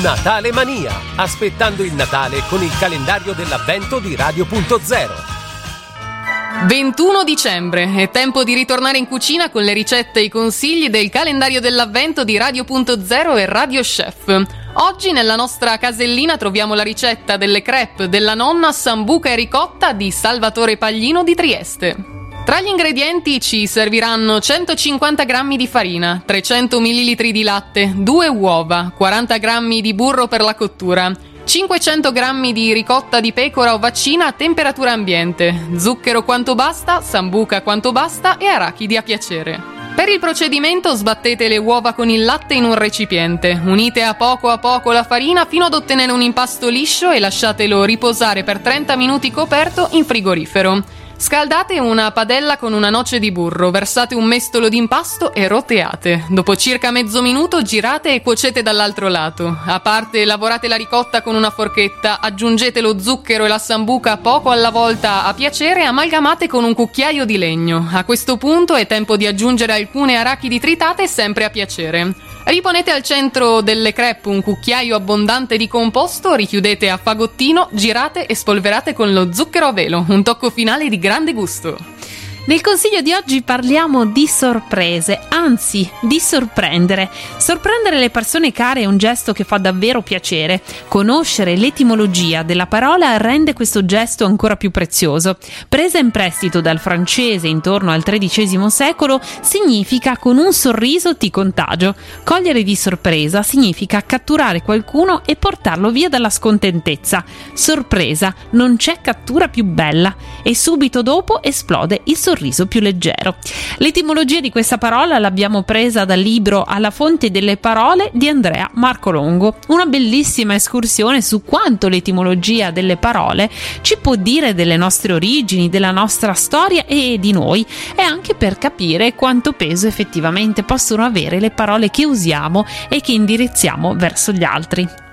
Natale Mania, aspettando il Natale con il calendario dell'avvento di Radio.0. 21 dicembre, è tempo di ritornare in cucina con le ricette e i consigli del calendario dell'avvento di Radio.0 e Radio Chef. Oggi nella nostra casellina troviamo la ricetta delle crepe della nonna Sambuca e ricotta di Salvatore Paglino di Trieste. Tra gli ingredienti ci serviranno 150 g di farina, 300 ml di latte, 2 uova, 40 g di burro per la cottura, 500 g di ricotta di pecora o vaccina a temperatura ambiente, zucchero quanto basta, sambuca quanto basta e arachidi a piacere. Per il procedimento sbattete le uova con il latte in un recipiente, unite a poco a poco la farina fino ad ottenere un impasto liscio e lasciatelo riposare per 30 minuti coperto in frigorifero. Scaldate una padella con una noce di burro, versate un mestolo di impasto e roteate. Dopo circa mezzo minuto girate e cuocete dall'altro lato. A parte lavorate la ricotta con una forchetta, aggiungete lo zucchero e la sambuca poco alla volta a piacere e amalgamate con un cucchiaio di legno. A questo punto è tempo di aggiungere alcune arachidi tritate sempre a piacere. Riponete al centro delle crepe un cucchiaio abbondante di composto, richiudete a fagottino, girate e spolverate con lo zucchero a velo, un tocco finale di grande gusto. Nel consiglio di oggi parliamo di sorprese, anzi di sorprendere. Sorprendere le persone care è un gesto che fa davvero piacere. Conoscere l'etimologia della parola rende questo gesto ancora più prezioso. Presa in prestito dal francese intorno al XIII secolo, significa con un sorriso ti contagio. Cogliere di sorpresa significa catturare qualcuno e portarlo via dalla scontentezza. Sorpresa, non c'è cattura più bella. E subito dopo esplode il sorriso sorriso più leggero. L'etimologia di questa parola l'abbiamo presa dal libro Alla fonte delle parole di Andrea Marco Longo, una bellissima escursione su quanto l'etimologia delle parole ci può dire delle nostre origini, della nostra storia e di noi e anche per capire quanto peso effettivamente possono avere le parole che usiamo e che indirizziamo verso gli altri.